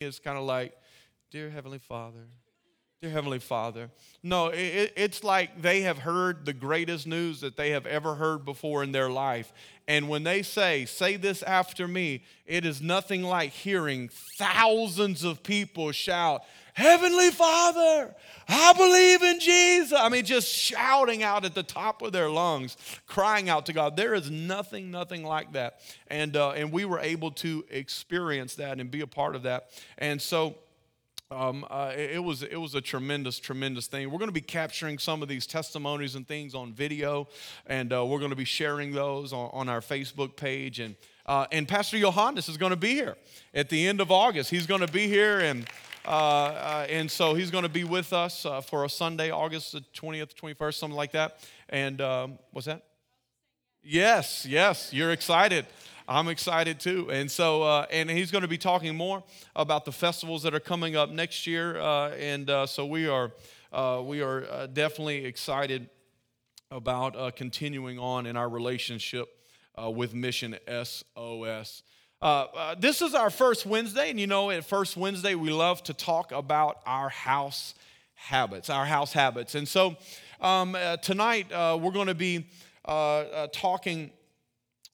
is kind of like, Dear Heavenly Father, Dear Heavenly Father. No, it, it's like they have heard the greatest news that they have ever heard before in their life. And when they say, Say this after me, it is nothing like hearing thousands of people shout, Heavenly Father, I believe in Jesus. I mean, just shouting out at the top of their lungs, crying out to God. There is nothing, nothing like that. And, uh, and we were able to experience that and be a part of that. And so, um, uh, it, it, was it was a tremendous tremendous thing. We're going to be capturing some of these testimonies and things on video, and uh, we're going to be sharing those on, on our Facebook page. And uh, and Pastor Johannes is going to be here at the end of August. He's going to be here, and uh, uh, and so he's going to be with us uh, for a Sunday, August the twentieth, twenty first, something like that. And um, what's that? Yes, yes, you're excited. I'm excited too. And so, uh, and he's going to be talking more about the festivals that are coming up next year. Uh, and uh, so we are, uh, we are definitely excited about continuing on in our relationship with Mission SOS. Uh, uh, this is our first Wednesday, and you know, at first Wednesday, we love to talk about our house habits, our house habits. And so um, uh, tonight, we're going to be talking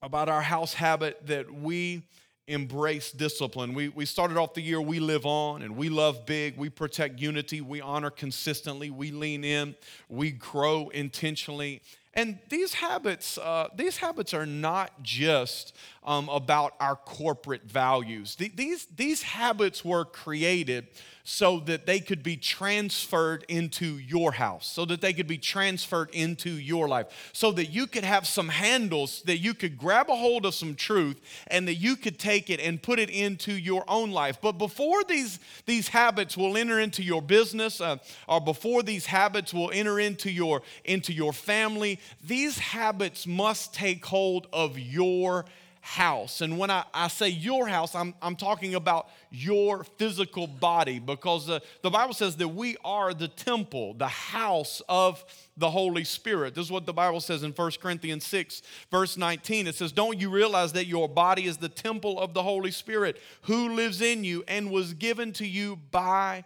about our house habit that we embrace discipline. We, we started off the year, we live on and we love big, we protect unity, we honor consistently, we lean in, we grow intentionally. And these habits, uh, these habits are not just um, about our corporate values. These, these habits were created so that they could be transferred into your house, so that they could be transferred into your life, so that you could have some handles that you could grab a hold of some truth and that you could take it and put it into your own life. But before these, these habits will enter into your business, uh, or before these habits will enter into your, into your family, these habits must take hold of your house. And when I, I say your house, I'm, I'm talking about your physical body because the, the Bible says that we are the temple, the house of the Holy Spirit. This is what the Bible says in 1 Corinthians 6, verse 19. It says, Don't you realize that your body is the temple of the Holy Spirit who lives in you and was given to you by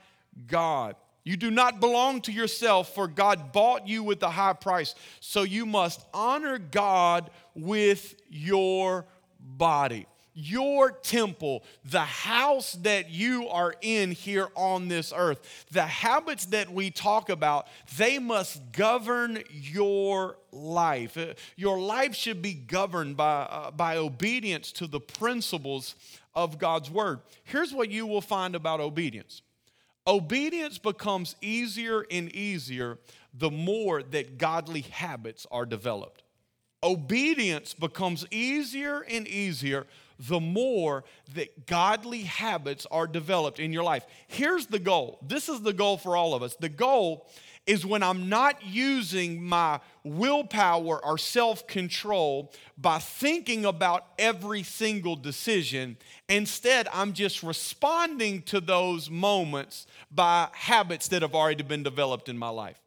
God? You do not belong to yourself, for God bought you with a high price. So you must honor God with your body. Your temple, the house that you are in here on this earth, the habits that we talk about, they must govern your life. Uh, your life should be governed by, uh, by obedience to the principles of God's word. Here's what you will find about obedience obedience becomes easier and easier the more that godly habits are developed obedience becomes easier and easier the more that godly habits are developed in your life. Here's the goal this is the goal for all of us. The goal is when I'm not using my willpower or self control by thinking about every single decision. Instead, I'm just responding to those moments by habits that have already been developed in my life.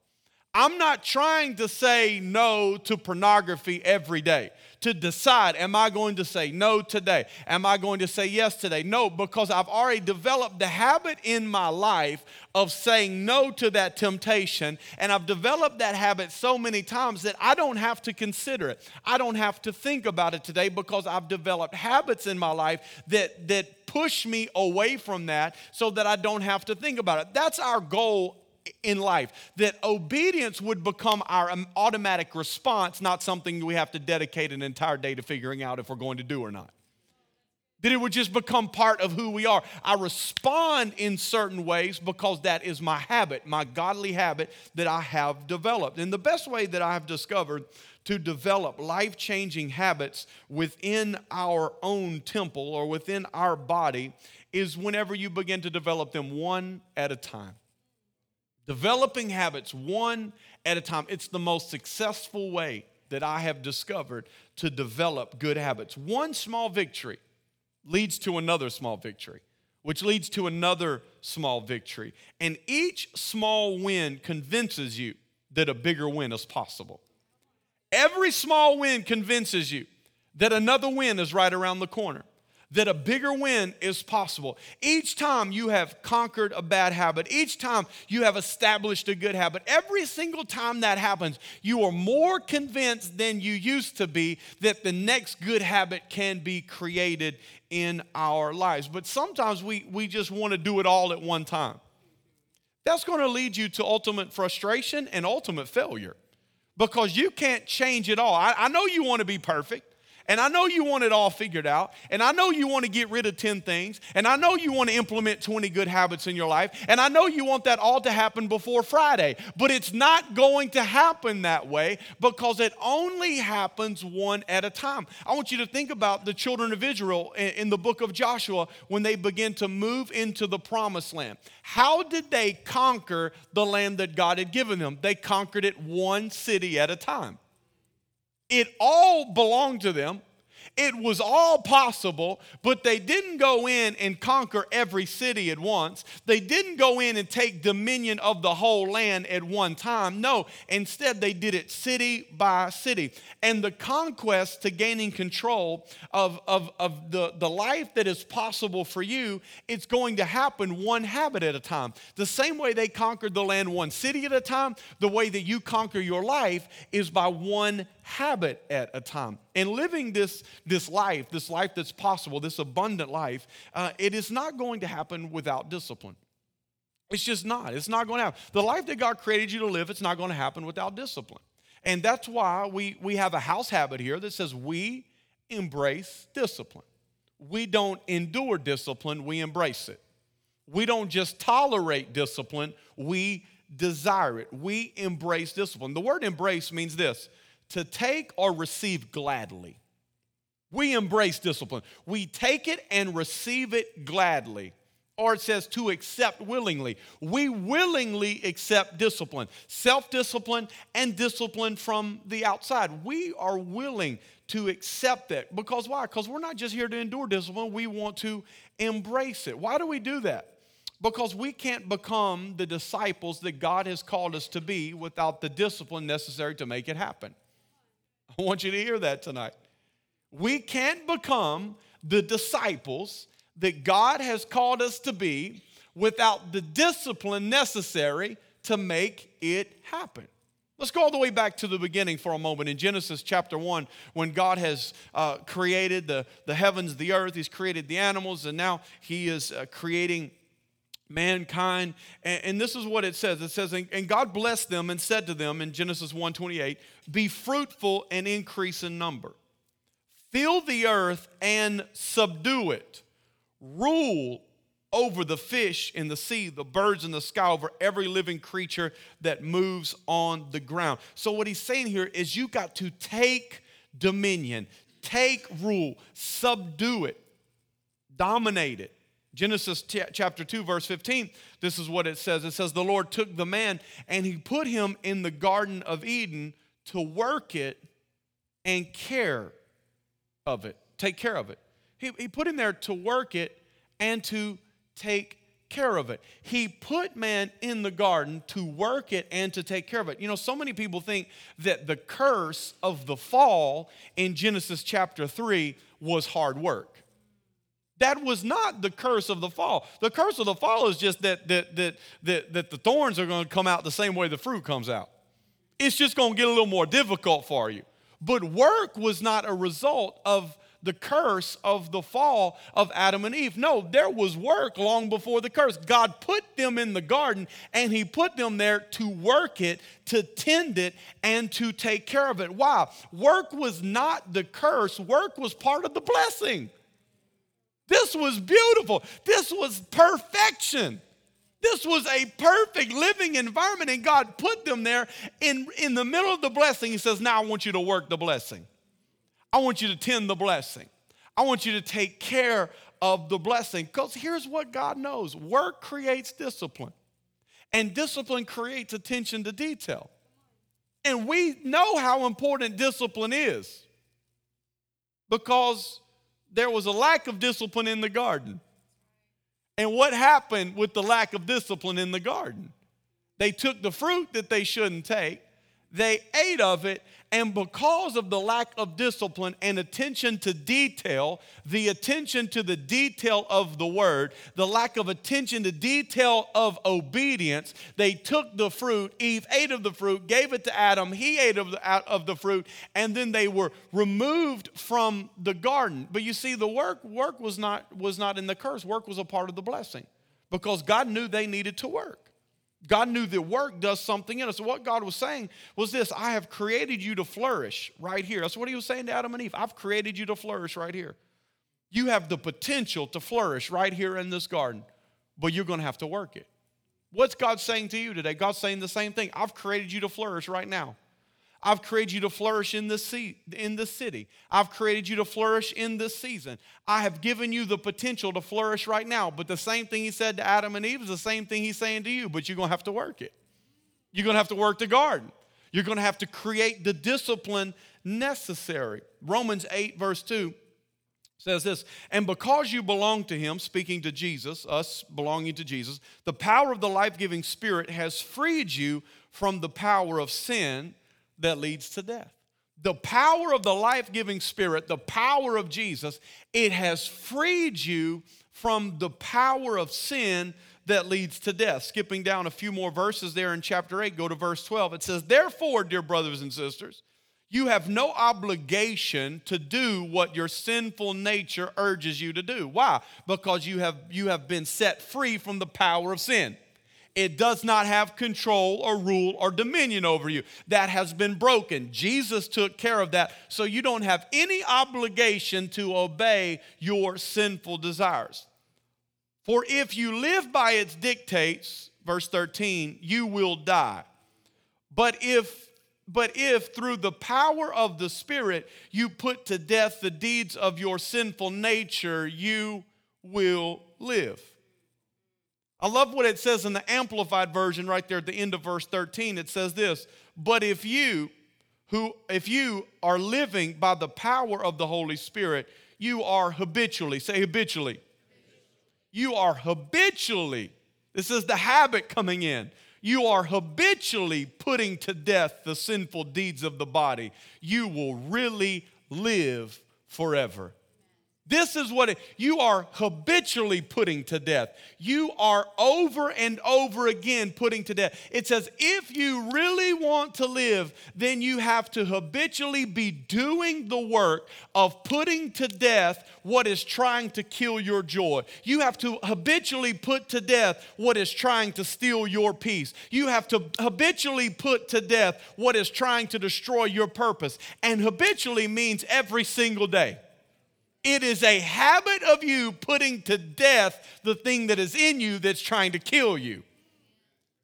I'm not trying to say no to pornography every day. To decide, am I going to say no today? Am I going to say yes today? No, because I've already developed the habit in my life of saying no to that temptation. And I've developed that habit so many times that I don't have to consider it. I don't have to think about it today because I've developed habits in my life that, that push me away from that so that I don't have to think about it. That's our goal in life. That obedience would become our um, automatic response, not something we have to dedicate an entire day to figuring out if we're going to do or not. That it would just become part of who we are. I respond in certain ways because that is my habit, my godly habit that I have developed. And the best way that I have discovered to develop life changing habits within our own temple or within our body is whenever you begin to develop them one at a time. Developing habits one at a time. It's the most successful way that I have discovered to develop good habits. One small victory leads to another small victory, which leads to another small victory. And each small win convinces you that a bigger win is possible. Every small win convinces you that another win is right around the corner that a bigger win is possible. Each time you have conquered a bad habit, each time you have established a good habit, every single time that happens, you are more convinced than you used to be that the next good habit can be created in our lives. But sometimes we, we just want to do it all at one time. That's going to lead you to ultimate frustration and ultimate failure because you can't change it all. I, I know you want to be perfect. And I know you want it all figured out. And I know you want to get rid of 10 things. And I know you want to implement 20 good habits in your life. And I know you want that all to happen before Friday. But it's not going to happen that way because it only happens one at a time. I want you to think about the children of Israel in the book of Joshua when they begin to move into the promised land. How did they conquer the land that God had given them? They conquered it one city at a time. It all belonged to them. It was all possible, but they didn't go in and conquer every city at once. They didn't go in and take dominion of the whole land at one time. No, instead, they did it city by city. And the conquest to gaining control of, of, of the, the life that is possible for you, it's going to happen one habit at a time. The same way they conquered the land one city at a time, the way that you conquer your life is by one habit at a time. And living this, this life, this life that's possible, this abundant life, uh, it is not going to happen without discipline. It's just not. It's not going to happen. The life that God created you to live, it's not going to happen without discipline. And that's why we, we have a house habit here that says we embrace discipline. We don't endure discipline, we embrace it. We don't just tolerate discipline, we desire it. We embrace discipline. The word embrace means this to take or receive gladly. We embrace discipline. We take it and receive it gladly. Or it says to accept willingly. We willingly accept discipline, self discipline, and discipline from the outside. We are willing to accept that. Because why? Because we're not just here to endure discipline, we want to embrace it. Why do we do that? Because we can't become the disciples that God has called us to be without the discipline necessary to make it happen. I want you to hear that tonight. We can't become the disciples that God has called us to be without the discipline necessary to make it happen. Let's go all the way back to the beginning for a moment in Genesis chapter 1 when God has uh, created the, the heavens, the earth, He's created the animals, and now He is uh, creating mankind. And, and, this is what it says. It says, and God blessed them and said to them in Genesis 1:28, be fruitful and increase in number. Fill the earth and subdue it. Rule over the fish in the sea, the birds in the sky, over every living creature that moves on the ground. So, what he's saying here is you got to take dominion, take rule, subdue it, dominate it. Genesis t- chapter 2, verse 15, this is what it says. It says, The Lord took the man and he put him in the Garden of Eden to work it and care of it, take care of it. He, he put him there to work it and to take care of it. He put man in the garden to work it and to take care of it. You know, so many people think that the curse of the fall in Genesis chapter 3 was hard work. That was not the curse of the fall. The curse of the fall is just that, that, that, that, that the thorns are going to come out the same way the fruit comes out. It's just going to get a little more difficult for you. But work was not a result of the curse of the fall of Adam and Eve. No, there was work long before the curse. God put them in the garden and He put them there to work it, to tend it, and to take care of it. Why? Work was not the curse, work was part of the blessing. This was beautiful. This was perfection. This was a perfect living environment, and God put them there in, in the middle of the blessing. He says, Now I want you to work the blessing. I want you to tend the blessing. I want you to take care of the blessing. Because here's what God knows work creates discipline, and discipline creates attention to detail. And we know how important discipline is because there was a lack of discipline in the garden. And what happened with the lack of discipline in the garden? They took the fruit that they shouldn't take, They ate of it, and because of the lack of discipline and attention to detail, the attention to the detail of the word, the lack of attention to detail of obedience, they took the fruit. Eve ate of the fruit, gave it to Adam. He ate of the, out of the fruit, and then they were removed from the garden. But you see, the work work was not was not in the curse. Work was a part of the blessing because God knew they needed to work. God knew that work does something in us. So what God was saying was this I have created you to flourish right here. That's what he was saying to Adam and Eve. I've created you to flourish right here. You have the potential to flourish right here in this garden, but you're going to have to work it. What's God saying to you today? God's saying the same thing. I've created you to flourish right now. I've created you to flourish in this, in this city. I've created you to flourish in this season. I have given you the potential to flourish right now. But the same thing he said to Adam and Eve is the same thing he's saying to you, but you're going to have to work it. You're going to have to work the garden. You're going to have to create the discipline necessary. Romans 8, verse 2 says this, and because you belong to him, speaking to Jesus, us belonging to Jesus, the power of the life giving spirit has freed you from the power of sin that leads to death. The power of the life giving spirit, the power of Jesus, it has freed you from the power of sin that leads to death. Skipping down a few more verses there in chapter 8, go to verse 12. It says, Therefore, dear brothers and sisters, you have no obligation to do what your sinful nature urges you to do. Why? Because you have, you have been set free from the power of sin. It does not have control or rule or dominion over you. That has been broken. Jesus took care of that. So you don't have any obligation to obey your sinful desires. For if you live by its dictates, verse 13, you will die. But if but if through the power of the Spirit you put to death the deeds of your sinful nature, you will live. I love what it says in the Amplified version right there at the end of verse 13. It says this But if you, who, if you are living by the power of the Holy Spirit, you are habitually, say habitually. You are habitually, this is the habit coming in. You are habitually putting to death the sinful deeds of the body. You will really live forever. This is what it, you are habitually putting to death. You are over and over again putting to death. It says, if you really want to live, then you have to habitually be doing the work of putting to death what is trying to kill your joy. You have to habitually put to death what is trying to steal your peace. You have to habitually put to death what is trying to destroy your purpose. And habitually means every single day. It is a habit of you putting to death the thing that is in you that's trying to kill you.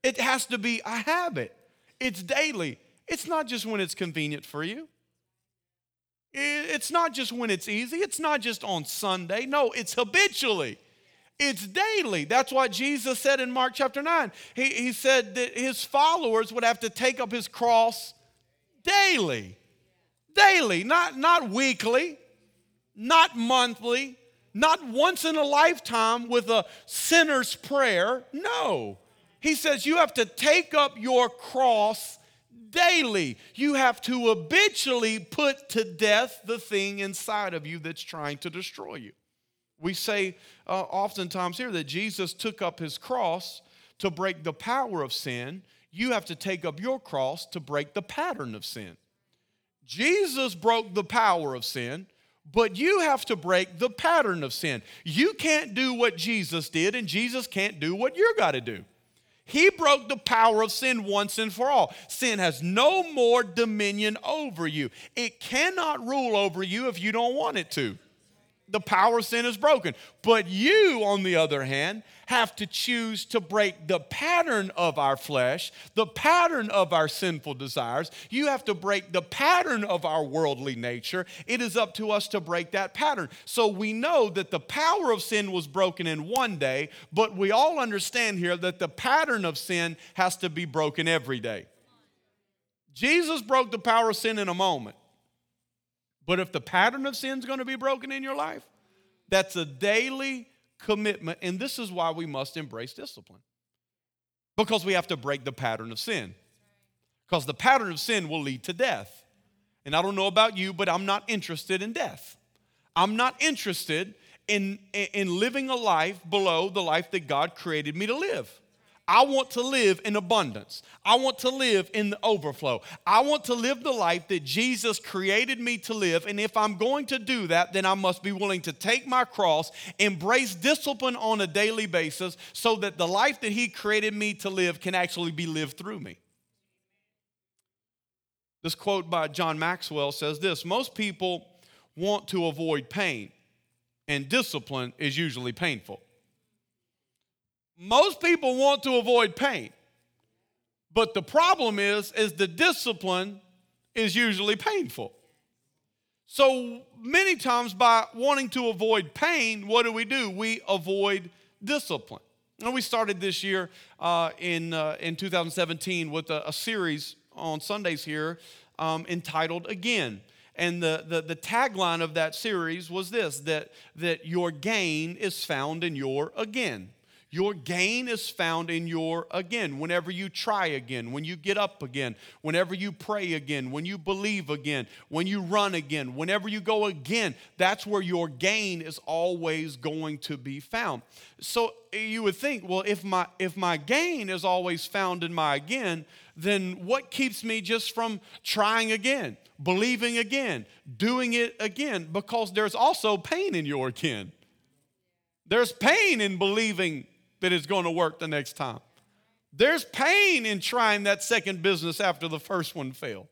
It has to be a habit. It's daily. It's not just when it's convenient for you. It's not just when it's easy. It's not just on Sunday. No, it's habitually. It's daily. That's what Jesus said in Mark chapter 9. He, he said that his followers would have to take up his cross daily. Daily, not, not weekly, not monthly, not once in a lifetime with a sinner's prayer. No. He says you have to take up your cross daily. You have to habitually put to death the thing inside of you that's trying to destroy you. We say uh, oftentimes here that Jesus took up his cross to break the power of sin. You have to take up your cross to break the pattern of sin. Jesus broke the power of sin. But you have to break the pattern of sin. You can't do what Jesus did, and Jesus can't do what you're got to do. He broke the power of sin once and for all. Sin has no more dominion over you. It cannot rule over you if you don't want it to the power of sin is broken. But you, on the other hand, have to choose to break the pattern of our flesh, the pattern of our sinful desires. You have to break the pattern of our worldly nature. It is up to us to break that pattern. So we know that the power of sin was broken in one day, but we all understand here that the pattern of sin has to be broken every day. Jesus broke the power of sin in a moment. But if the pattern of sin is going to be broken in your life, that's a daily commitment. And this is why we must embrace discipline because we have to break the pattern of sin. because the pattern of sin will lead to death. And I don't know about you, but I'm not interested in death. I'm not interested in, in living a life below the life that God created me to live. I want to live in abundance. I want to live in the overflow. I want to live the life that Jesus created me to live. And if I'm going to do that, then I must be willing to take my cross, embrace discipline on a daily basis, so that the life that He created me to live can actually be lived through me. This quote by John Maxwell says this Most people want to avoid pain, and discipline is usually painful. Most people want to avoid pain. But the problem is is the discipline is usually painful. So many times by wanting to avoid pain, what do we do? We avoid discipline. And we started this year uh, in, uh, in 2017 with a, a, series on Sundays here um, entitled Again. And the, the, the tagline of that series was this that, that your gain is found in your again. Your gain is found in your again. Whenever you try again, when you get up again, whenever you pray again, when you believe again, when you run again, whenever you go again, that's where your gain is always going to be found. So eh, you would think, well, if my if my gain is always found in my again, then what keeps me just from trying again, believing again, doing it again? Because there's also pain in your again. There's pain in believing that it's going to work the next time. There's pain in trying that second business after the first one failed.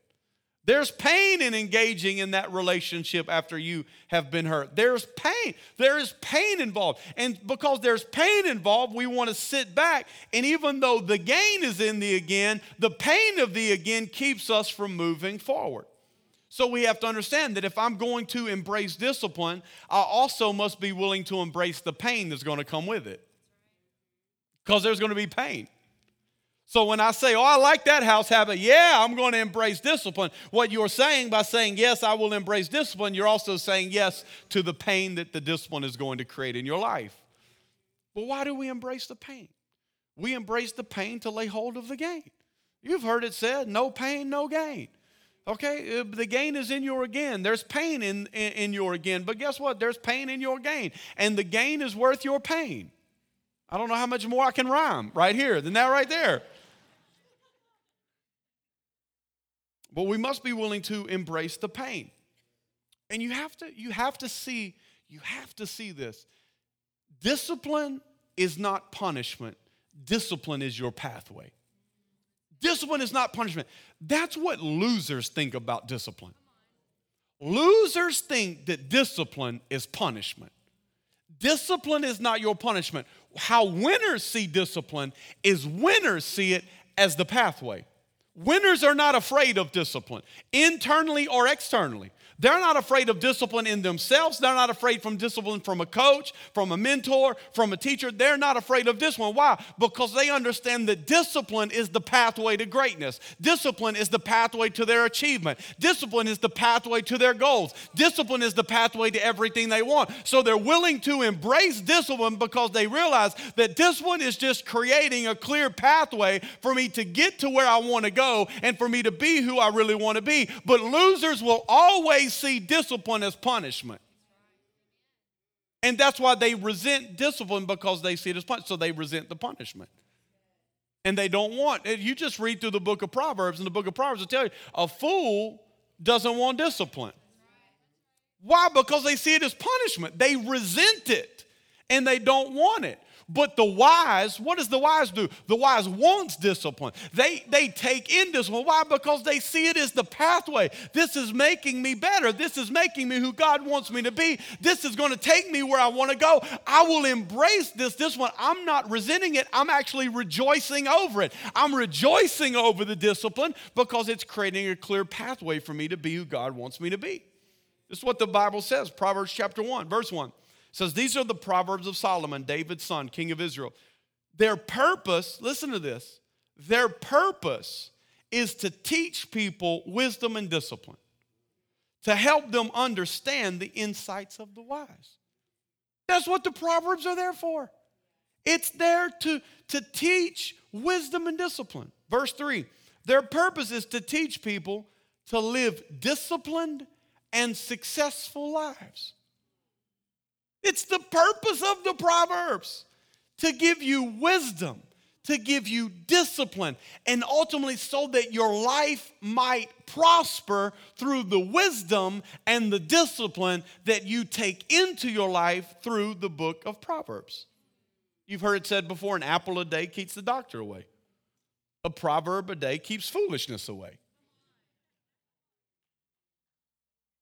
There's pain in engaging in that relationship after you have been hurt. There's pain. There is pain involved. And because there's pain involved, we want to sit back. And even though the gain is in the again, the pain of the again keeps us from moving forward. So we have to understand that if I'm going to embrace discipline, I also must be willing to embrace the pain that's going to come with it because there's going to be pain. So when I say, oh, I like that house habit, yeah, I'm going to embrace discipline. What you're saying by saying, yes, I will embrace discipline, you're also saying yes to the pain that the discipline is going to create in your life. But why do we embrace the pain? We embrace the pain to lay hold of the gain. You've heard it said, no pain, no gain. Okay, uh, the gain is in your again. There's pain in, in, in your again, but guess what? There's pain in your gain. And the gain is worth your pain. I don't know how much more I can rhyme right here than that right there. But we must be willing to embrace the pain. And you have to you have to see you have to see this. Discipline is not punishment. Discipline is your pathway. Discipline is not punishment. That's what losers think about discipline. Losers think that discipline is punishment. Discipline is not your punishment. How winners see discipline is winners see it as the pathway. Winners are not afraid of discipline, internally or externally. They're not afraid of discipline in themselves. They're not afraid from discipline from a coach, from a mentor, from a teacher. They're not afraid of discipline. Why? Because they understand that discipline is the pathway to greatness. Discipline is the pathway to their achievement. Discipline is the pathway to their goals. Discipline is the pathway to everything they want. So they're willing to embrace discipline because they realize that discipline is just creating a clear pathway for me to get to where I want to go and for me to be who I really want to be. But losers will always see discipline as punishment. And that's why they resent discipline because they see it as punishment. So they resent the punishment. And they don't want, it. you just read through the book of Proverbs, and the book of Proverbs will tell you a fool doesn't want discipline. Why? Because they see it as punishment. They resent it and they don't want it. But the wise, what does the wise do? The wise wants discipline. They, they take in discipline. Why? Because they see it as the pathway. This is making me better. This is making me who God wants me to be. This is going to take me where I want to go. I will embrace this. This one, I'm not resenting it. I'm actually rejoicing over it. I'm rejoicing over the discipline because it's creating a clear pathway for me to be who God wants me to be. This is what the Bible says, Proverbs chapter 1, verse 1 says, These are the Proverbs of Solomon, David's son, king of Israel. Their purpose, listen to this, their purpose is to teach people wisdom and discipline, to help them understand the insights of the wise. That's what the Proverbs are there for. It's there to, to teach wisdom and discipline. Verse 3 Their purpose is to teach people to live disciplined and successful lives. It's the purpose of the Proverbs to give you wisdom, to give you discipline, and ultimately so that your life might prosper through the wisdom and the discipline that you take into your life through the book of Proverbs. You've heard it said before an apple a day keeps the doctor away, a proverb a day keeps foolishness away.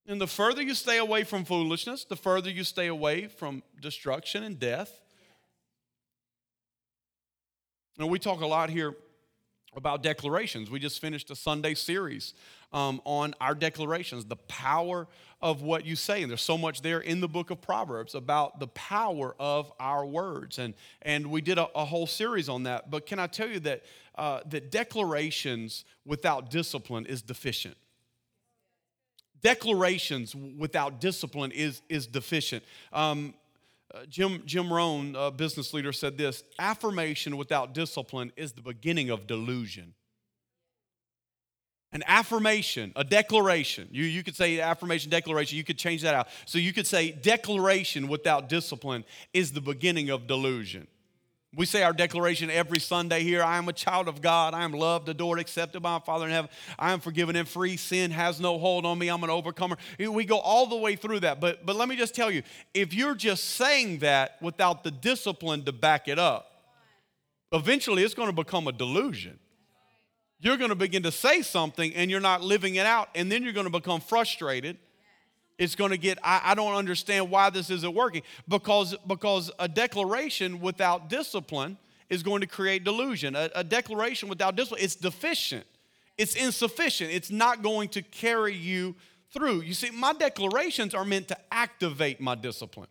And the further you stay away from foolishness, the further you stay away from destruction and death. And we talk a lot here about declarations. We just finished a Sunday series um, on our declarations, the power of what you say. And there's so much there in the book of Proverbs about the power of our words. And, and we did a, a whole series on that. But can I tell you that, uh, that declarations without discipline is deficient? Declarations without discipline is, is deficient. Um, uh, Jim, Jim Rohn, a business leader, said this affirmation without discipline is the beginning of delusion. An affirmation, a declaration. You, you could say affirmation, declaration. You could change that out. So you could say declaration without discipline is the beginning of delusion. We say our declaration every Sunday here I am a child of God. I am loved, adored, accepted by my Father in heaven. I am forgiven and free. Sin has no hold on me. I'm an overcomer. We go all the way through that. But, but let me just tell you if you're just saying that without the discipline to back it up, eventually it's going to become a delusion. You're going to begin to say something and you're not living it out, and then you're going to become frustrated it's going to get I, I, don't understand why this isn't working. Because because a declaration without discipline is going to create delusion. A, a declaration without discipline it's deficient. It's insufficient. It's not going to carry you through. You see my declarations are meant to activate my discipline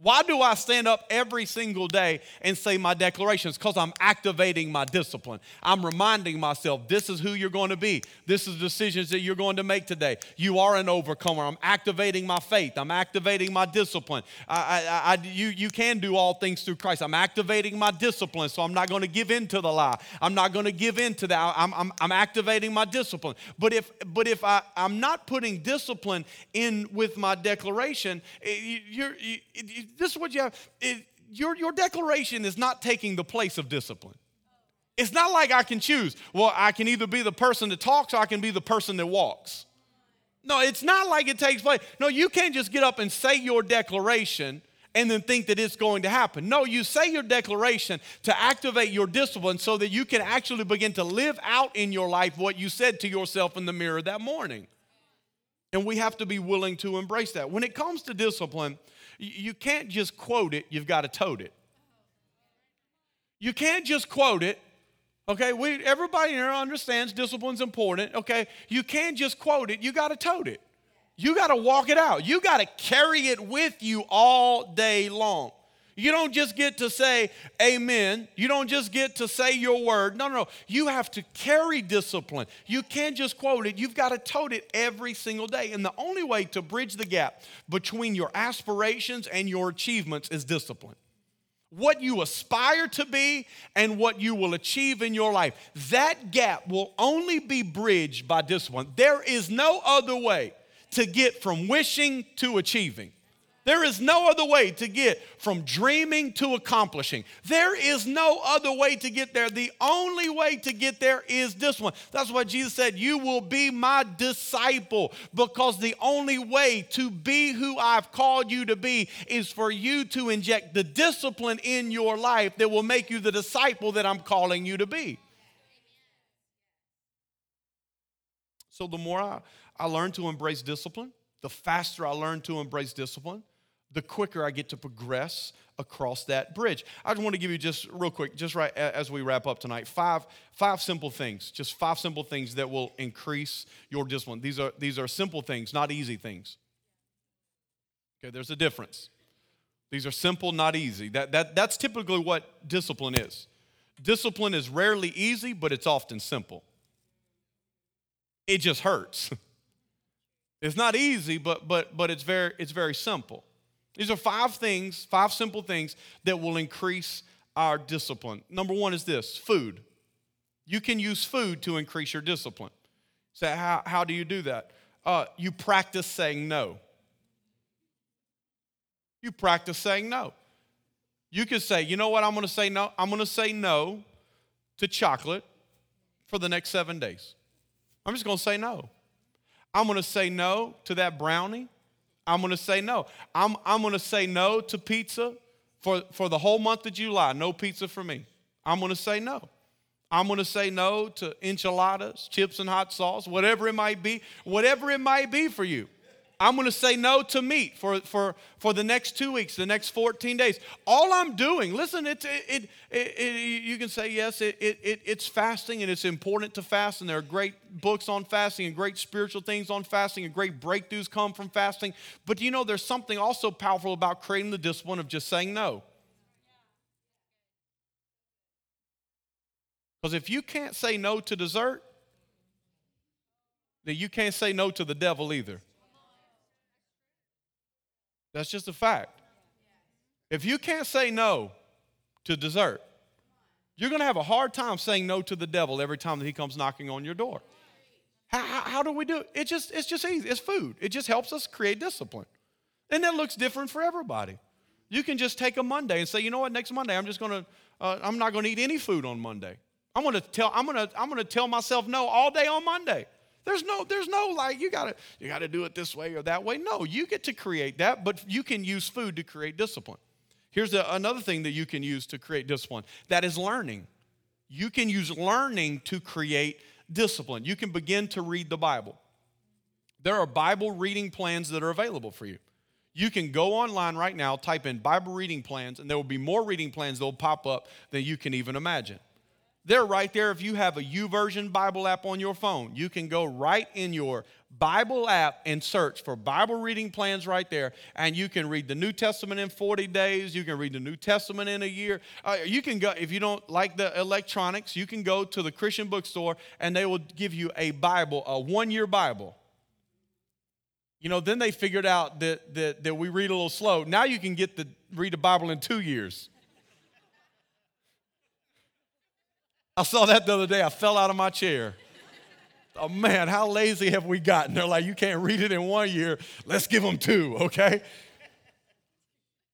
why do I stand up every single day and say my declarations? Because I'm activating my discipline. I'm reminding myself this is who you're going to be. This is decisions that you're going to make today. You are an overcomer. I'm activating my faith. I'm activating my discipline. I, I, I, you, you can do all things through Christ. I'm activating my discipline, so I'm not going to give in to the lie. I'm not going to give in to that. I'm, I'm, I'm activating my discipline. But if, but if I, I'm not putting discipline in with my declaration, eh, you're, you, this is what you have. It, your, your declaration is not taking the place of discipline. It's not like I can choose. Well, I can either be the person that talks or I can be the person that walks. No, it's not like it takes place. No, you can't just get up and say your declaration and then think that it's going to happen. No, you say your declaration to activate your discipline so that you can actually begin to live out in your life what you said to yourself in the mirror that morning. And we have to be willing to embrace that. When it comes to discipline, you can't just quote it, you've got to tote it. You can't just quote it. Okay, we, everybody here understands discipline's important. Okay, you can't just quote it, you got to tote it. You got to walk it out. You got to carry it with you all day long. You don't just get to say amen. You don't just get to say your word. No, no, no. You have to carry discipline. You can't just quote it. You've got to tote it every single day. And the only way to bridge the gap between your aspirations and your achievements is discipline. What you aspire to be and what you will achieve in your life. That gap will only be bridged by discipline. There is no other way to get from wishing to achieving. There is no other way to get from dreaming to accomplishing. There is no other way to get there. The only way to get there is this one. That's why Jesus said, You will be my disciple, because the only way to be who I've called you to be is for you to inject the discipline in your life that will make you the disciple that I'm calling you to be. So the more I, I learn to embrace discipline, the faster I learn to embrace discipline, the quicker I get to progress across that bridge. I just want to give you just real quick, just right as we wrap up tonight, five, five simple things, just five simple things that will increase your discipline. These are, these are simple things, not easy things. Okay, there's a difference. These are simple, not easy. That, that, that's typically what discipline is. Discipline is rarely easy, but it's often simple. It just hurts. It's not easy, but, but, but it's, very, it's very simple. These are five things, five simple things that will increase our discipline. Number one is this food. You can use food to increase your discipline. So, how, how do you do that? Uh, you practice saying no. You practice saying no. You can say, you know what, I'm gonna say no. I'm gonna say no to chocolate for the next seven days. I'm just gonna say no. I'm gonna say no to that brownie. I'm gonna say no. I'm, I'm gonna say no to pizza for, for the whole month of July. No pizza for me. I'm gonna say no. I'm going to say no to enchiladas, chips and hot sauce, whatever it might be, whatever it might be for you. I'm going to say no to meat for, for, for the next two weeks, the next 14 days. All I'm doing, listen, it, it, it, you can say yes, it, it, it's fasting and it's important to fast, and there are great books on fasting and great spiritual things on fasting, and great breakthroughs come from fasting. But you know, there's something also powerful about creating the discipline of just saying no. Because if you can't say no to dessert, then you can't say no to the devil either. That's just a fact. If you can't say no to dessert, you're going to have a hard time saying no to the devil every time that he comes knocking on your door. How, how, how, do we do it? It just, it's just easy. It's food. It just helps us create discipline. And that looks different for everybody. You can just take a Monday and say, you know what, next Monday I'm just going to, uh, I'm not going to eat any food on Monday. I'm going to tell, I'm going to, I'm going to tell myself no all day on Monday. There's no, there's no like you gotta, you gotta do it this way or that way. No, you get to create that, but you can use food to create discipline. Here's a, another thing that you can use to create discipline. That is learning. You can use learning to create discipline. You can begin to read the Bible. There are Bible reading plans that are available for you. You can go online right now, type in Bible reading plans, and there will be more reading plans that will pop up than you can even imagine. They're right there. If you have a YouVersion Bible app on your phone, you can go right in your Bible app and search for Bible reading plans right there. And you can read the New Testament in 40 days. You can read the New Testament in a year. Uh, you can go, if you don't like the electronics, you can go to the Christian bookstore and they will give you a Bible, a one year Bible. You know, then they figured out that, that, that we read a little slow. Now you can get the read the Bible in two years. I saw that the other day. I fell out of my chair. Oh man, how lazy have we gotten? They're like, you can't read it in one year. Let's give them two, okay?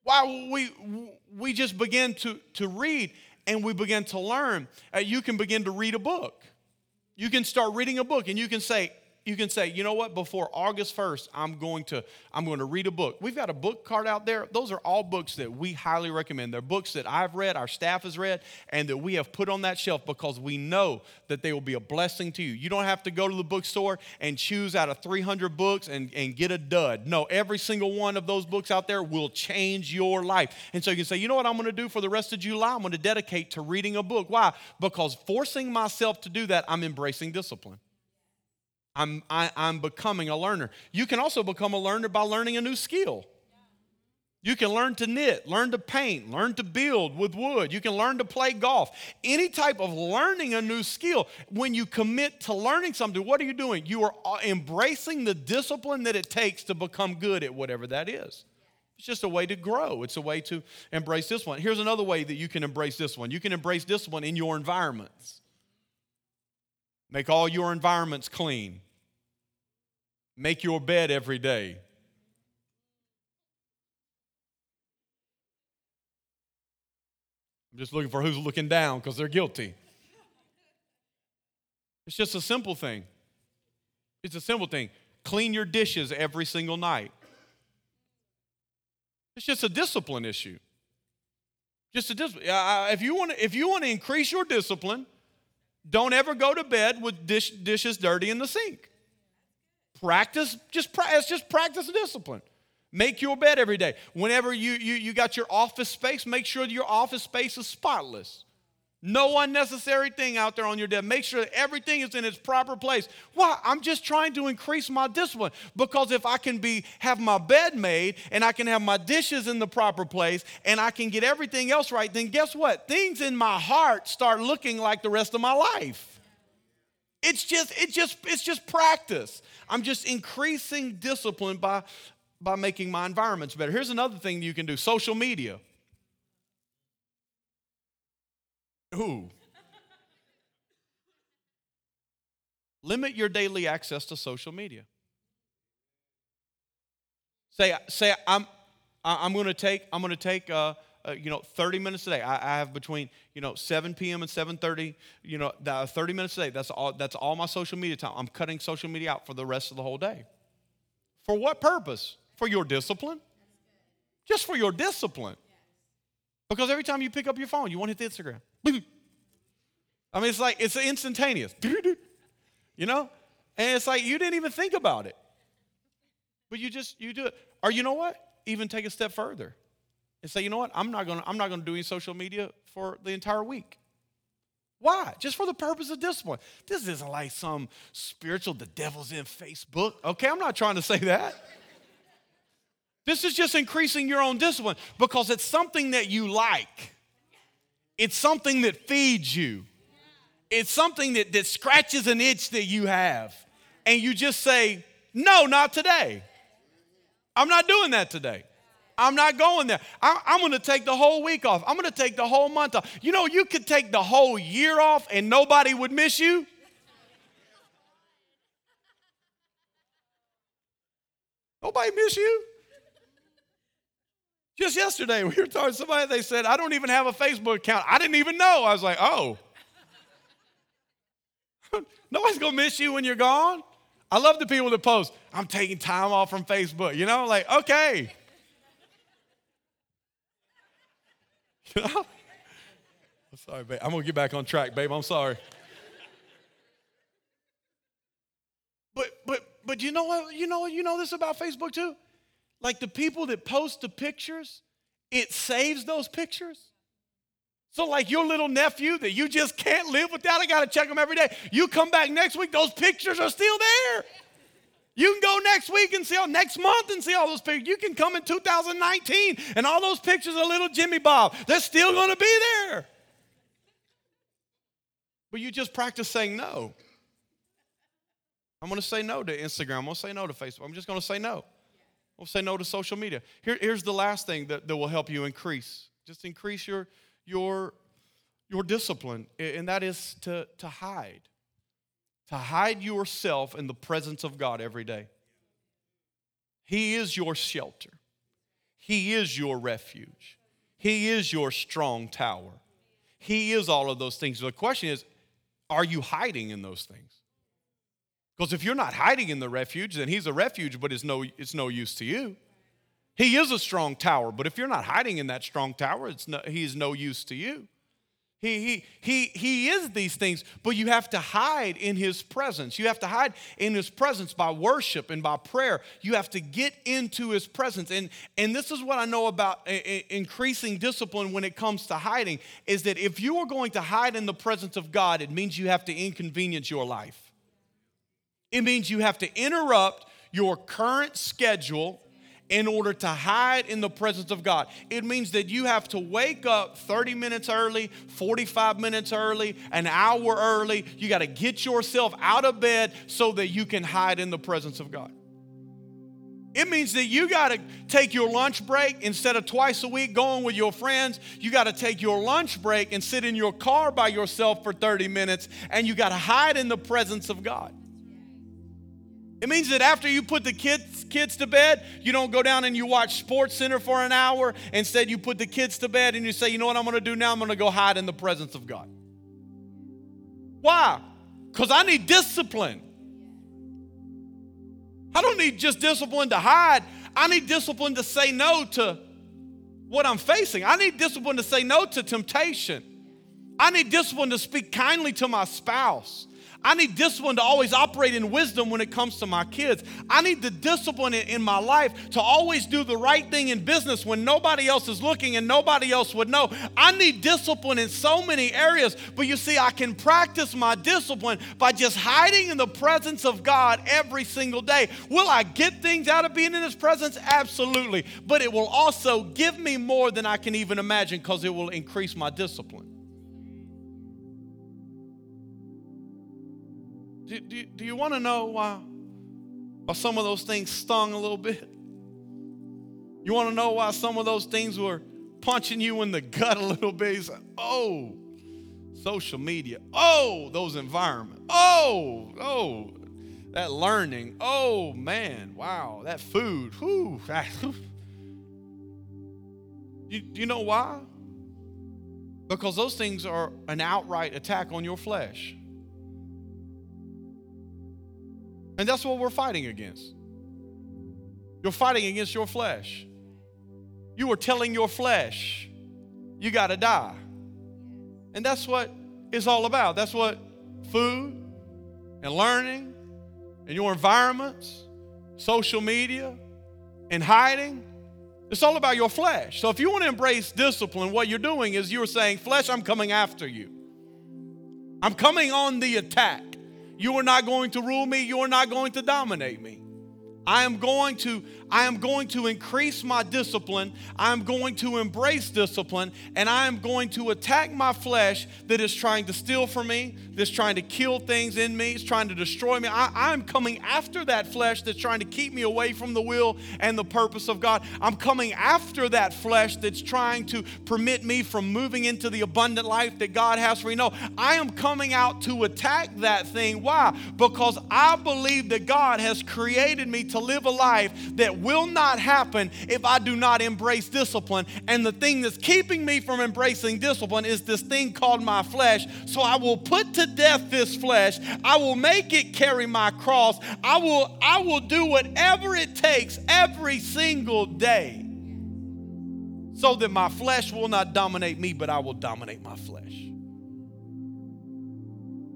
Why we we just begin to to read and we begin to learn. Uh, you can begin to read a book. You can start reading a book and you can say, you can say, you know what, before August 1st, I'm going to I'm going to read a book. We've got a book card out there. Those are all books that we highly recommend. They're books that I've read, our staff has read, and that we have put on that shelf because we know that they will be a blessing to you. You don't have to go to the bookstore and choose out of 300 books and, and get a dud. No, every single one of those books out there will change your life. And so you can say, you know what I'm going to do for the rest of July? I'm going to dedicate to reading a book. Why? Because forcing myself to do that, I'm embracing discipline. I'm, I, am i am becoming a learner. You can also become a learner by learning a new skill. You can learn to knit, learn to paint, learn to build with wood. You can learn to play golf. Any type of learning a new skill. When you commit to learning something, what are you doing? You are embracing the discipline that it takes to become good at whatever that is. It's just a way to grow, it's a way to embrace this one. Here's another way that you can embrace this one. you can embrace discipline in your environments. Make all your environments clean. Make your bed every day. I'm just looking for who's looking down because they're guilty. It's just a simple thing. It's a simple thing. Clean your dishes every single night. It's just a discipline issue. Just a discipline. If you want to, if you want to increase your discipline, don't ever go to bed with dish, dishes dirty in the sink. Practice, just it's just practice discipline. Make your bed every day. Whenever you, you, you got your office space, make sure your office space is spotless. No unnecessary thing out there on your desk. Make sure everything is in its proper place. Why? I'm just trying to increase my discipline because if I can be have my bed made and I can have my dishes in the proper place and I can get everything else right, then guess what? Things in my heart start looking like the rest of my life. It's just it just it's just practice. I'm just increasing discipline by by making my environments better. Here's another thing you can do: social media. Ooh. limit your daily access to social media. Say, say I'm, I'm going to take, I'm going to take, uh, uh, you know, 30 minutes a day. I, I, have between, you know, 7 p.m. and 7:30, you know, 30 minutes a day. That's all. That's all my social media time. I'm cutting social media out for the rest of the whole day. For what purpose? For your discipline. Just for your discipline. Because every time you pick up your phone, you want to hit the Instagram. I mean, it's like it's instantaneous. You know, and it's like you didn't even think about it, but you just you do it. Or you know what? Even take a step further and say, you know what? I'm not gonna I'm not gonna do any social media for the entire week. Why? Just for the purpose of discipline. This isn't like some spiritual, the devil's in Facebook. Okay, I'm not trying to say that. This is just increasing your own discipline because it's something that you like. It's something that feeds you. It's something that, that scratches an itch that you have. And you just say, no, not today. I'm not doing that today. I'm not going there. I, am going to take the whole week off. I'm going to take the whole month off. You know, you could take the whole year off and nobody would miss you. Nobody miss you. Just yesterday, we were talking to somebody, they said, I don't even have a Facebook account. I didn't even know. I was like, oh. Nobody's gonna miss you when you're gone. I love the people that post, I'm taking time off from Facebook. You know, like, okay. You know? I'm sorry, babe. I'm gonna get back on track, babe. I'm sorry. But but but you know what? You know you know this about Facebook too? Like the people that post the pictures, it saves those pictures. So, like your little nephew that you just can't live without, I gotta check them every day. You come back next week, those pictures are still there. You can go next week and see all next month and see all those pictures. You can come in 2019 and all those pictures of little Jimmy Bob, they're still gonna be there. But you just practice saying no. I'm gonna say no to Instagram. I'm gonna say no to Facebook. I'm just gonna say no. We'll say no to social media. Here, here's the last thing that, that will help you increase. Just increase your, your, your discipline, and that is to, to hide. To hide yourself in the presence of God every day. He is your shelter. He is your refuge. He is your strong tower. He is all of those things. The question is, are you hiding in those things? Because if you're not hiding in the refuge, then he's a refuge, but it's no, it's no use to you. He is a strong tower, but if you're not hiding in that strong tower, it's no, he's no use to you. He, he, he, he is these things, but you have to hide in his presence. You have to hide in his presence by worship and by prayer. You have to get into his presence. And, and this is what I know about increasing discipline when it comes to hiding is that if you are going to hide in the presence of God, it means you have to inconvenience your life. It means you have to interrupt your current schedule in order to hide in the presence of God. It means that you have to wake up 30 minutes early, 45 minutes early, an hour early. You got to get yourself out of bed so that you can hide in the presence of God. It means that you got to take your lunch break instead of twice a week going with your friends. You got to take your lunch break and sit in your car by yourself for 30 minutes and you got to hide in the presence of God. It means that after you put the kids, kids to bed, you don't go down and you watch SportsCenter for an hour. Instead, you put the kids to bed and you say, you know what I'm going to do now? I'm going to go hide in the presence of God. Why? Because I need discipline. I don't need just discipline to hide. I need discipline to say no to what I'm facing. I need discipline to say no to temptation. I need discipline to speak kindly to my spouse. I need discipline to always operate in wisdom when it comes to my kids. I need the discipline in, in, my life to always do the right thing in business when nobody else is looking and nobody else would know. I need discipline in so many areas, but you see, I can practice my discipline by just hiding in the presence of God every single day. Will I get things out of being in His presence? Absolutely. But it will also give me more than I can even imagine because it will increase my discipline. Do, do, do you want to know why, why some of those things stung a little bit? You want to know why some of those things were punching you in the gut a little bit? Oh, social media. Oh, those environments. Oh, oh, that learning. Oh, man, wow, that food. Whew. you, you know why? Because those things are an outright attack on your flesh. And that's what we're fighting against. You're fighting against your flesh. You are telling your flesh, you got to die. And that's what it's all about. That's what food and learning and your environments, social media, and hiding, it's all about your flesh. So if you want to embrace discipline, what you're doing is you're saying, Flesh, I'm coming after you. I'm coming on the attack. You are not going to rule me, you are not going to dominate me. I am going to I am going to increase my discipline. I am going to embrace discipline and I am going to attack my flesh that is trying to steal from me, that's trying to kill things in me, it's trying to destroy me. I, am coming after that flesh that's trying to keep me away from the will and the purpose of God. I'm coming after that flesh that's trying to permit me from moving into the abundant life that God has for me. No, I am coming out to attack that thing. Why? Because I believe that God has created me to live a life that will not happen if I do not embrace discipline. And the thing that's keeping me from embracing discipline is this thing called my flesh. So I will put to death this flesh. I will make it carry my cross. I will, I will do whatever it takes every single day so that my flesh will not dominate me, but I will dominate my flesh.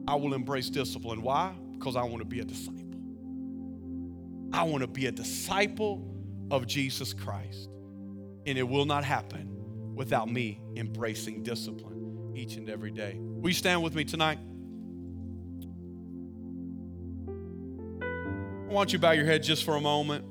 I will embrace discipline. Why? Because I want to be a disciple. I want to be a disciple of Jesus Christ. And it will not happen without me embracing discipline each and every day. Will you stand with me tonight? I want you to bow your head just for a moment.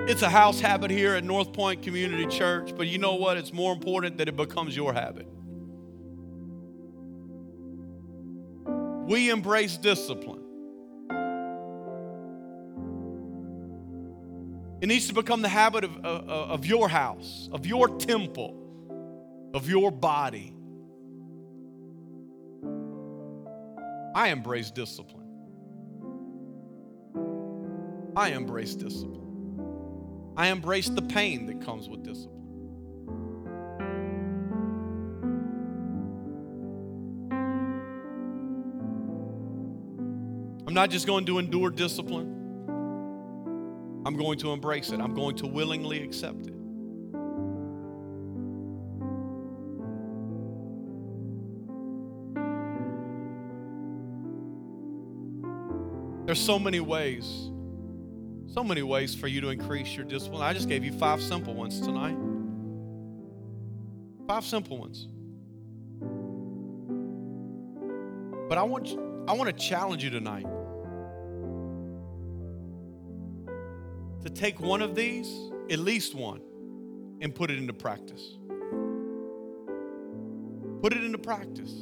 It's a house habit here at North Point Community Church, but you know what? It's more important that it becomes your habit. We embrace discipline. It needs to become the habit of, of, of your house, of your temple, of your body. I embrace discipline. I embrace discipline. I embrace the pain that comes with discipline. I'm not just going to endure discipline. I'm going to embrace it. I'm going to willingly accept it. There's so many ways so many ways for you to increase your discipline. I just gave you five simple ones tonight. Five simple ones. But I want I want to challenge you tonight to take one of these, at least one, and put it into practice. Put it into practice.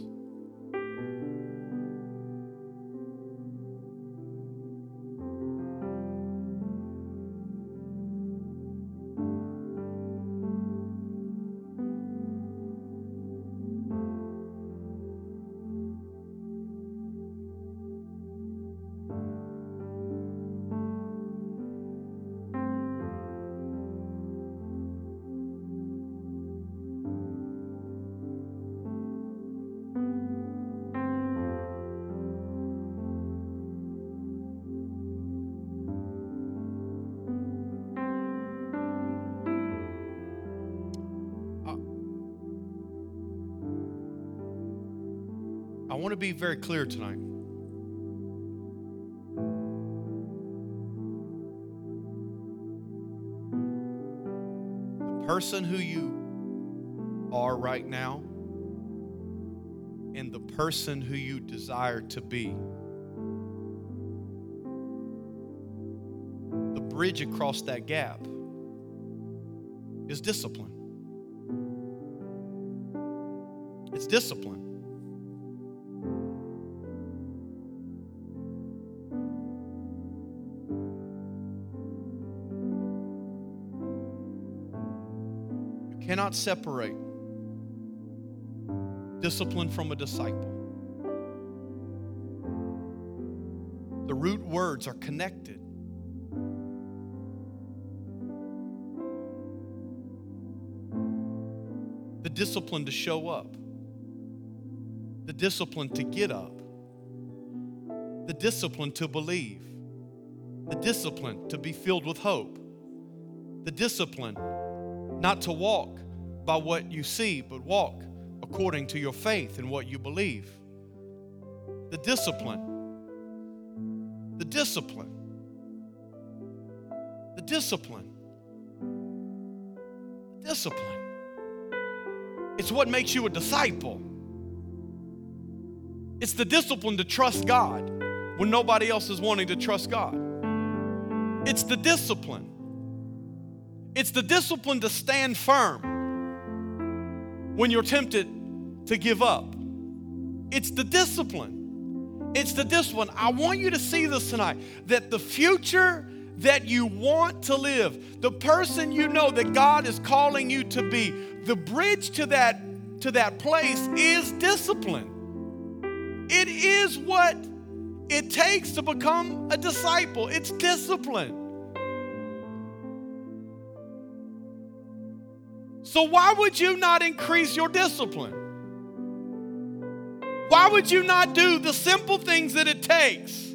Want to be very clear tonight. The person who you are right now and the person who you desire to be. The bridge across that gap is discipline. It's discipline. Cannot separate discipline from a disciple. The root words are connected. The discipline to show up, the discipline to get up, the discipline to believe, the discipline to be filled with hope, the discipline not to walk by what you see, but walk according to your faith and what you believe. The discipline. The discipline. The discipline. The discipline. It's what makes you a disciple. It's the discipline to trust God when nobody else is wanting to trust God. It's the discipline. It's the discipline to stand firm when you're tempted to give up. It's the discipline. It's the discipline. I want you to see this tonight that the future that you want to live, the person you know that God is calling you to be, the bridge to that to that place is discipline. It is what it takes to become a disciple. It's discipline. So, why would you not increase your discipline? Why would you not do the simple things that it takes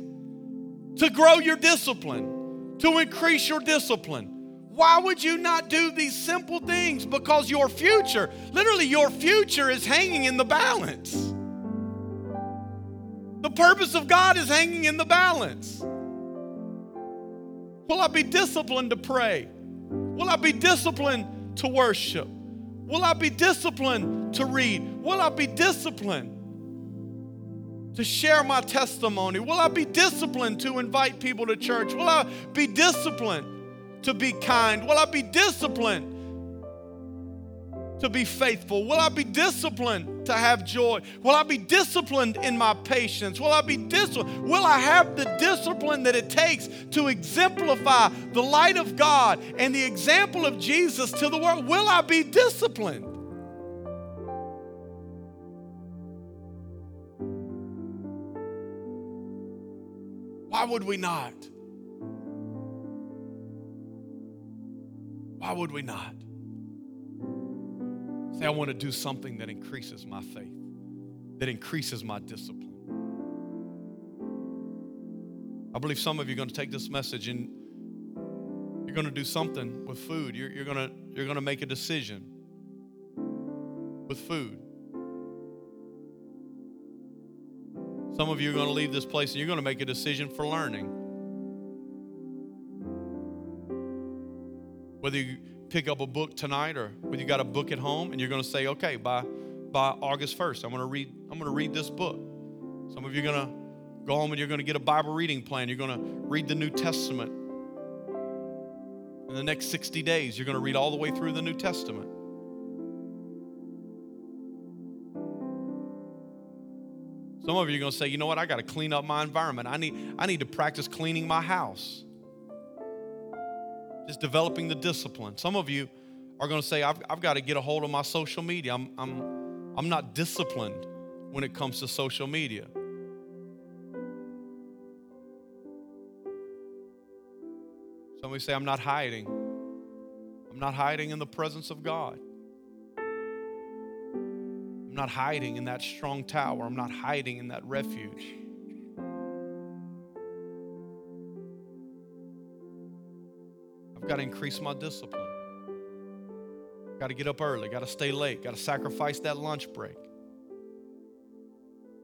to grow your discipline, to increase your discipline? Why would you not do these simple things? Because your future, literally, your future is hanging in the balance. The purpose of God is hanging in the balance. Will I be disciplined to pray? Will I be disciplined to worship? Will I be disciplined to read? Will I be disciplined to share my testimony? Will I be disciplined to invite people to church? Will I be disciplined to be kind? Will I be disciplined to be faithful? Will I be disciplined to have joy? Will I be disciplined in my patience? Will I be disciplined? Will I have the discipline that it takes to exemplify the light of God and the example of Jesus to the world? Will I be disciplined? Why would we not? Why would we not? Say, I want to do something that increases my faith, that increases my discipline. I believe some of you are going to take this message and you're going to do something with food. You're, you're, going to, you're going to make a decision with food. Some of you are going to leave this place and you're going to make a decision for learning. Whether you pick up a book tonight or whether you got a book at home and you're going to say, okay, by, by August 1st, I'm going to read, I'm going to read this book. Some of you are going to go home and you're going to get a Bible reading plan. You're going to read the New Testament. In the next 60 days, you're going to read all the way through the New Testament. Some of you are going to say, you know what, I got to clean up my environment. I need, I need to practice cleaning my house is developing the discipline. Some of you are going to say, I've, I've got to get a hold of my social media. I'm, I'm, I'm not disciplined when it comes to social media. Some of you say, I'm not hiding. I'm not hiding in the presence of God. I'm not hiding in that strong tower. I'm not hiding in that refuge. I've got to increase my discipline. Got to get up early, got to stay late, got to sacrifice that lunch break.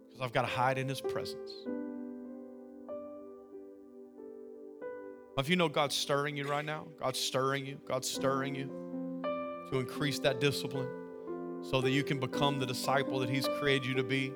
Because I've got to hide in His presence. If you know God's stirring you right now, God's stirring you, God's stirring you to increase that discipline so that you can become the disciple that He's created you to be.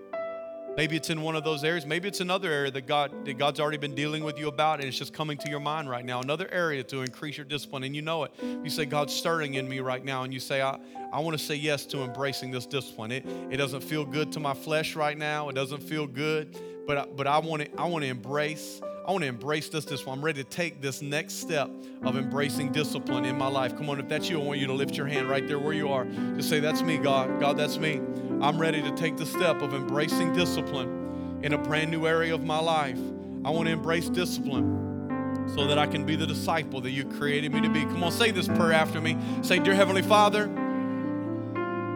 Maybe it's in one of those areas. Maybe it's another area that God that God's already been dealing with you about, and it's just coming to your mind right now. Another area to increase your discipline, and you know it. You say, God's stirring in me right now, and you say, I, I want to say yes to embracing this discipline. It, it doesn't feel good to my flesh right now. It doesn't feel good, but but I want to I want to embrace. I want to embrace this one. I'm ready to take this next step of embracing discipline in my life. Come on, if that's you, I want you to lift your hand right there where you are. Just say, That's me, God. God, that's me. I'm ready to take the step of embracing discipline in a brand new area of my life. I want to embrace discipline so that I can be the disciple that you created me to be. Come on, say this prayer after me. Say, Dear Heavenly Father,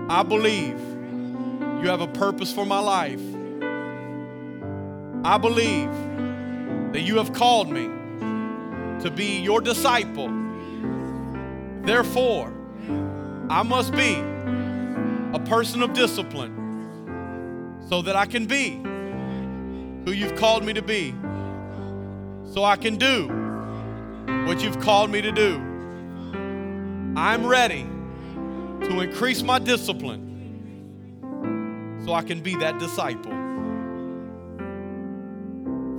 I believe you have a purpose for my life. I believe that you have called me to be your disciple. Therefore, I must be a person of discipline so that I can be who you've called me to be, so I can do what you've called me to do. I'm ready to increase my discipline so I can be that disciple.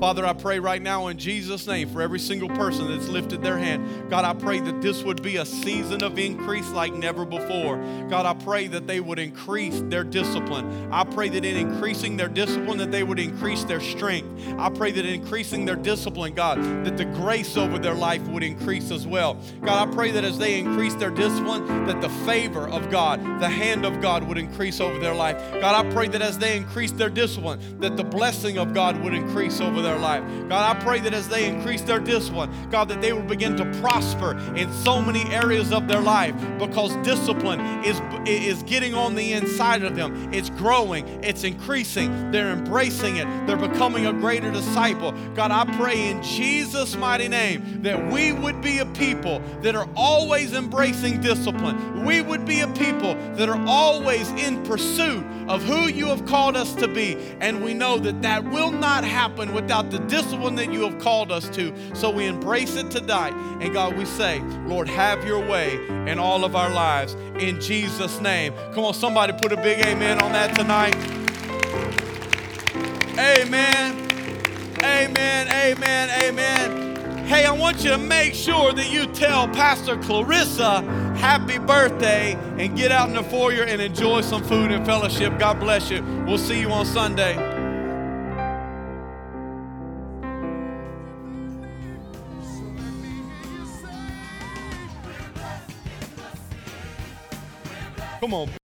Father, I pray right now in Jesus' name for every single person that's lifted their hand. God, I pray that this would be a season of increase like never before. God, I pray that they would increase their discipline. I pray that in increasing their discipline, that they would increase their strength. I pray that in increasing their discipline, God, that the grace over their life would increase as well. God, I pray that as they increase their discipline, that the favor of God, the hand of God would increase over their life. God, I pray that as they increase their discipline, that the blessing of God would increase over their their life. God, I pray that as they increase their discipline, God, that they will begin to prosper in so many areas of their life because discipline is, is getting on the inside of them. It's growing, it's increasing, they're embracing it, they're becoming a greater disciple. God, I pray in Jesus' mighty name that we would be a people that are always embracing discipline. We would be a people that are always in pursuit of who you have called us to be. And we know that that will not happen without the discipline that you have called us to. So we embrace it tonight. And God, we say, Lord, have your way in all of our lives in Jesus' name. Come on, somebody put a big amen on that tonight. Amen. Amen. Amen. Amen. Hey, I want you to make sure that you tell Pastor Clarissa happy birthday and get out in the foyer and enjoy some food and fellowship. God bless you. We'll see you on Sunday. Come on.